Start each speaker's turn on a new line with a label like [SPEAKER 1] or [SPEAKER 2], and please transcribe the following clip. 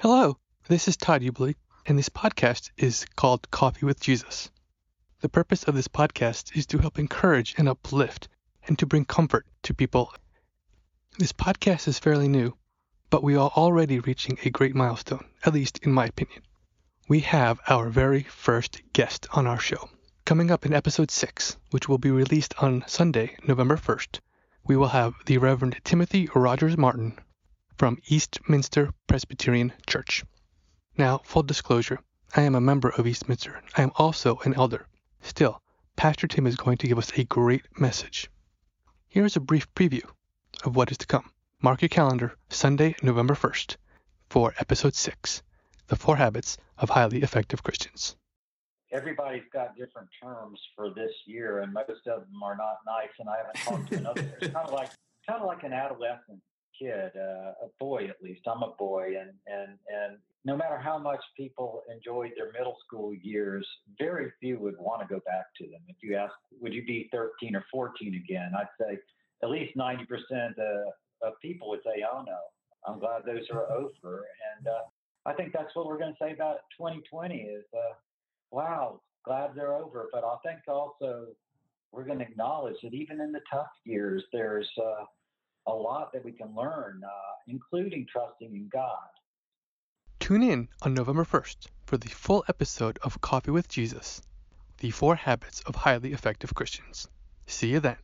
[SPEAKER 1] Hello, this is Todd Ubley, and this podcast is called Coffee with Jesus. The purpose of this podcast is to help encourage and uplift and to bring comfort to people. This podcast is fairly new, but we are already reaching a great milestone, at least in my opinion. We have our very first guest on our show. Coming up in episode 6, which will be released on Sunday, November 1st, we will have the Reverend Timothy Rogers Martin from Eastminster Presbyterian Church. Now, full disclosure, I am a member of Eastminster. I am also an elder. Still, Pastor Tim is going to give us a great message. Here is a brief preview of what is to come. Mark your calendar, Sunday, November 1st, for episode 6 The Four Habits of Highly Effective Christians.
[SPEAKER 2] Everybody's got different terms for this year, and most of them are not nice. And I haven't talked to another. It's kind of like kind of like an adolescent kid, uh, a boy at least. I'm a boy, and and and no matter how much people enjoyed their middle school years, very few would want to go back to them. If you ask, would you be 13 or 14 again? I'd say at least 90% uh, of people would say, oh no, I'm glad those are over. And uh, I think that's what we're going to say about 2020 is, uh, wow, glad they're over. But I think also we're going to acknowledge that even in the tough years, there's uh, a lot that we can learn, uh, including trusting in God.
[SPEAKER 1] Tune in on November 1st for the full episode of Coffee with Jesus The Four Habits of Highly Effective Christians. See you then.